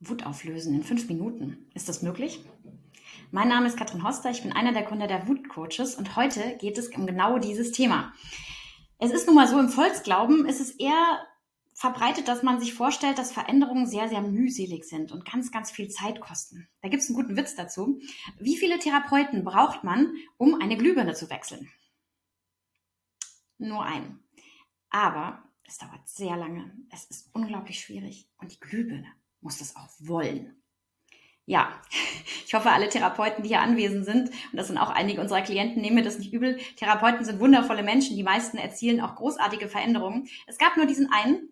Wut auflösen in fünf Minuten. Ist das möglich? Mein Name ist Katrin Hoster, ich bin einer der Gründer der Wutcoaches und heute geht es um genau dieses Thema. Es ist nun mal so, im Volksglauben ist es eher verbreitet, dass man sich vorstellt, dass Veränderungen sehr, sehr mühselig sind und ganz, ganz viel Zeit kosten. Da gibt es einen guten Witz dazu. Wie viele Therapeuten braucht man, um eine Glühbirne zu wechseln? Nur einen. Aber es dauert sehr lange. Es ist unglaublich schwierig. Und die Glühbirne muss das auch wollen. Ja, ich hoffe, alle Therapeuten, die hier anwesend sind, und das sind auch einige unserer Klienten, nehmen mir das nicht übel. Therapeuten sind wundervolle Menschen. Die meisten erzielen auch großartige Veränderungen. Es gab nur diesen einen,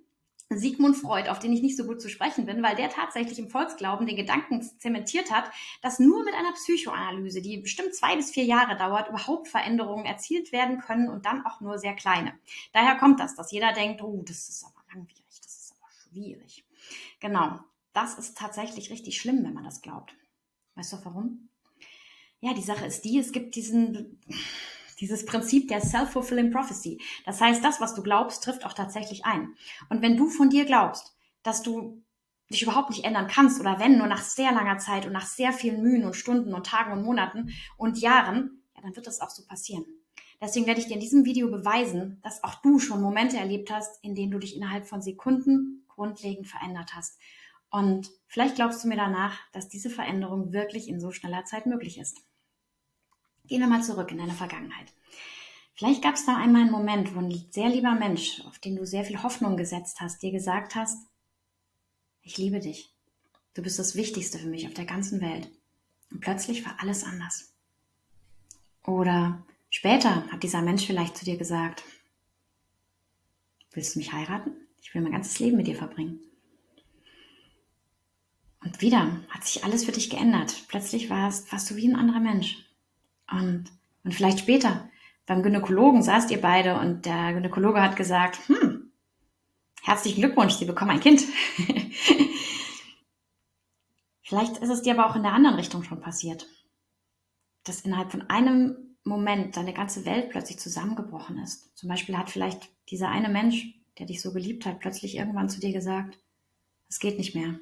Sigmund Freud, auf den ich nicht so gut zu sprechen bin, weil der tatsächlich im Volksglauben den Gedanken zementiert hat, dass nur mit einer Psychoanalyse, die bestimmt zwei bis vier Jahre dauert, überhaupt Veränderungen erzielt werden können und dann auch nur sehr kleine. Daher kommt das, dass jeder denkt, oh, das ist aber langwierig, das ist aber schwierig. Genau. Das ist tatsächlich richtig schlimm, wenn man das glaubt. Weißt du warum? Ja, die Sache ist die, es gibt diesen, dieses Prinzip der Self-Fulfilling Prophecy. Das heißt, das, was du glaubst, trifft auch tatsächlich ein. Und wenn du von dir glaubst, dass du dich überhaupt nicht ändern kannst oder wenn nur nach sehr langer Zeit und nach sehr vielen Mühen und Stunden und Tagen und Monaten und Jahren, ja, dann wird das auch so passieren. Deswegen werde ich dir in diesem Video beweisen, dass auch du schon Momente erlebt hast, in denen du dich innerhalb von Sekunden grundlegend verändert hast. Und vielleicht glaubst du mir danach, dass diese Veränderung wirklich in so schneller Zeit möglich ist. Gehen wir mal zurück in deine Vergangenheit. Vielleicht gab es da einmal einen Moment, wo ein sehr lieber Mensch, auf den du sehr viel Hoffnung gesetzt hast, dir gesagt hast, ich liebe dich. Du bist das Wichtigste für mich auf der ganzen Welt. Und plötzlich war alles anders. Oder später hat dieser Mensch vielleicht zu dir gesagt, willst du mich heiraten? Ich will mein ganzes Leben mit dir verbringen. Wieder hat sich alles für dich geändert. Plötzlich warst, warst du wie ein anderer Mensch. Und, und vielleicht später beim Gynäkologen saßt ihr beide und der Gynäkologe hat gesagt, hm, herzlichen Glückwunsch, Sie bekommen ein Kind. vielleicht ist es dir aber auch in der anderen Richtung schon passiert. Dass innerhalb von einem Moment deine ganze Welt plötzlich zusammengebrochen ist. Zum Beispiel hat vielleicht dieser eine Mensch, der dich so geliebt hat, plötzlich irgendwann zu dir gesagt, es geht nicht mehr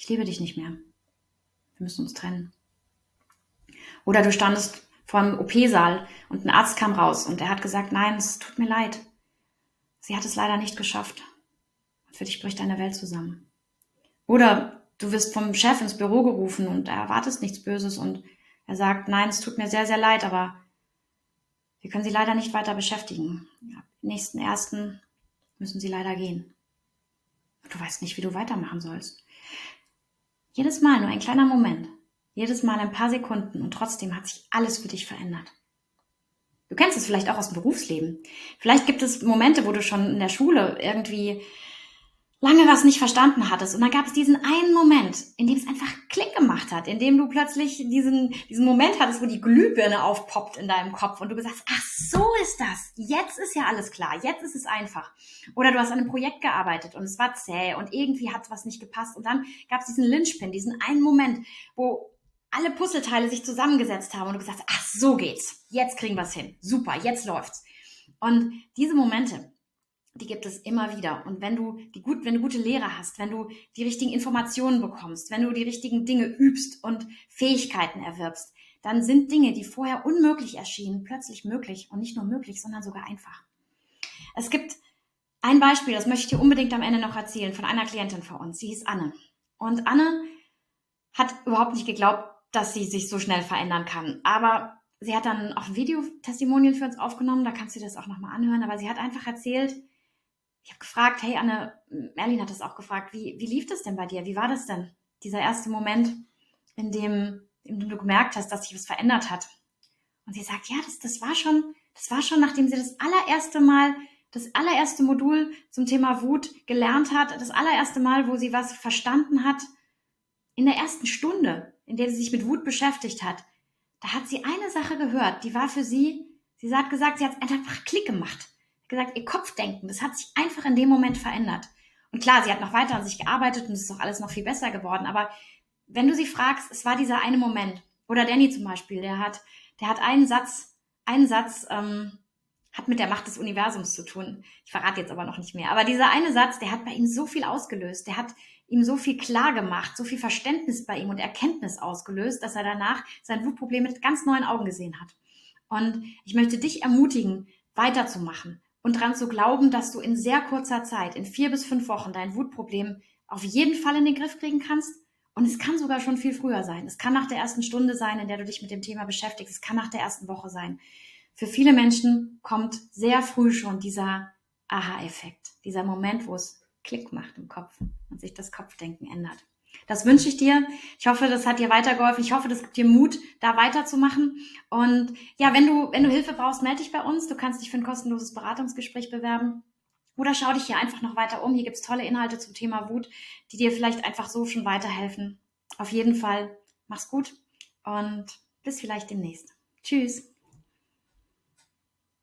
ich liebe dich nicht mehr. Wir müssen uns trennen. Oder du standest vor einem OP-Saal und ein Arzt kam raus und er hat gesagt, nein, es tut mir leid. Sie hat es leider nicht geschafft. Für dich bricht deine Welt zusammen. Oder du wirst vom Chef ins Büro gerufen und er erwartet nichts Böses und er sagt, nein, es tut mir sehr, sehr leid, aber wir können Sie leider nicht weiter beschäftigen. Ab nächsten ersten müssen Sie leider gehen. Du weißt nicht, wie du weitermachen sollst. Jedes Mal nur ein kleiner Moment. Jedes Mal ein paar Sekunden und trotzdem hat sich alles für dich verändert. Du kennst es vielleicht auch aus dem Berufsleben. Vielleicht gibt es Momente, wo du schon in der Schule irgendwie lange was nicht verstanden hattest. Und dann gab es diesen einen Moment, in dem es einfach Klick gemacht hat, in dem du plötzlich diesen, diesen Moment hattest, wo die Glühbirne aufpoppt in deinem Kopf und du gesagt hast, ach, so ist das. Jetzt ist ja alles klar. Jetzt ist es einfach. Oder du hast an einem Projekt gearbeitet und es war zäh und irgendwie hat was nicht gepasst. Und dann gab es diesen Lynchpin, diesen einen Moment, wo alle Puzzleteile sich zusammengesetzt haben und du gesagt hast, ach, so geht's. Jetzt kriegen wir es hin. Super, jetzt läuft's. Und diese Momente, die gibt es immer wieder. Und wenn du die gut, wenn du gute Lehrer hast, wenn du die richtigen Informationen bekommst, wenn du die richtigen Dinge übst und Fähigkeiten erwirbst, dann sind Dinge, die vorher unmöglich erschienen, plötzlich möglich und nicht nur möglich, sondern sogar einfach. Es gibt ein Beispiel, das möchte ich dir unbedingt am Ende noch erzählen, von einer Klientin von uns. Sie hieß Anne. Und Anne hat überhaupt nicht geglaubt, dass sie sich so schnell verändern kann. Aber sie hat dann auch Videotestimonien für uns aufgenommen, da kannst du das auch nochmal anhören. Aber sie hat einfach erzählt, ich habe gefragt, hey Anne, Merlin hat das auch gefragt, wie, wie lief das denn bei dir? Wie war das denn? Dieser erste Moment, in dem, in dem du gemerkt hast, dass sich was verändert hat. Und sie sagt, ja, das, das war schon, das war schon, nachdem sie das allererste Mal, das allererste Modul zum Thema Wut gelernt hat, das allererste Mal, wo sie was verstanden hat, in der ersten Stunde, in der sie sich mit Wut beschäftigt hat, da hat sie eine Sache gehört, die war für sie, sie hat gesagt, sie hat einfach Klick gemacht gesagt, ihr Kopfdenken, das hat sich einfach in dem Moment verändert. Und klar, sie hat noch weiter an sich gearbeitet und es ist auch alles noch viel besser geworden. Aber wenn du sie fragst, es war dieser eine Moment. Oder Danny zum Beispiel, der hat, der hat einen Satz, einen Satz, ähm, hat mit der Macht des Universums zu tun. Ich verrate jetzt aber noch nicht mehr. Aber dieser eine Satz, der hat bei ihm so viel ausgelöst. Der hat ihm so viel klar gemacht, so viel Verständnis bei ihm und Erkenntnis ausgelöst, dass er danach sein Wutproblem mit ganz neuen Augen gesehen hat. Und ich möchte dich ermutigen, weiterzumachen und daran zu glauben, dass du in sehr kurzer Zeit, in vier bis fünf Wochen, dein Wutproblem auf jeden Fall in den Griff kriegen kannst. Und es kann sogar schon viel früher sein. Es kann nach der ersten Stunde sein, in der du dich mit dem Thema beschäftigst. Es kann nach der ersten Woche sein. Für viele Menschen kommt sehr früh schon dieser Aha-Effekt, dieser Moment, wo es Klick macht im Kopf und sich das Kopfdenken ändert. Das wünsche ich dir. Ich hoffe, das hat dir weitergeholfen. Ich hoffe, das gibt dir Mut, da weiterzumachen. Und ja, wenn du, wenn du Hilfe brauchst, melde dich bei uns. Du kannst dich für ein kostenloses Beratungsgespräch bewerben. Oder schau dich hier einfach noch weiter um. Hier gibt's tolle Inhalte zum Thema Wut, die dir vielleicht einfach so schon weiterhelfen. Auf jeden Fall, mach's gut und bis vielleicht demnächst. Tschüss.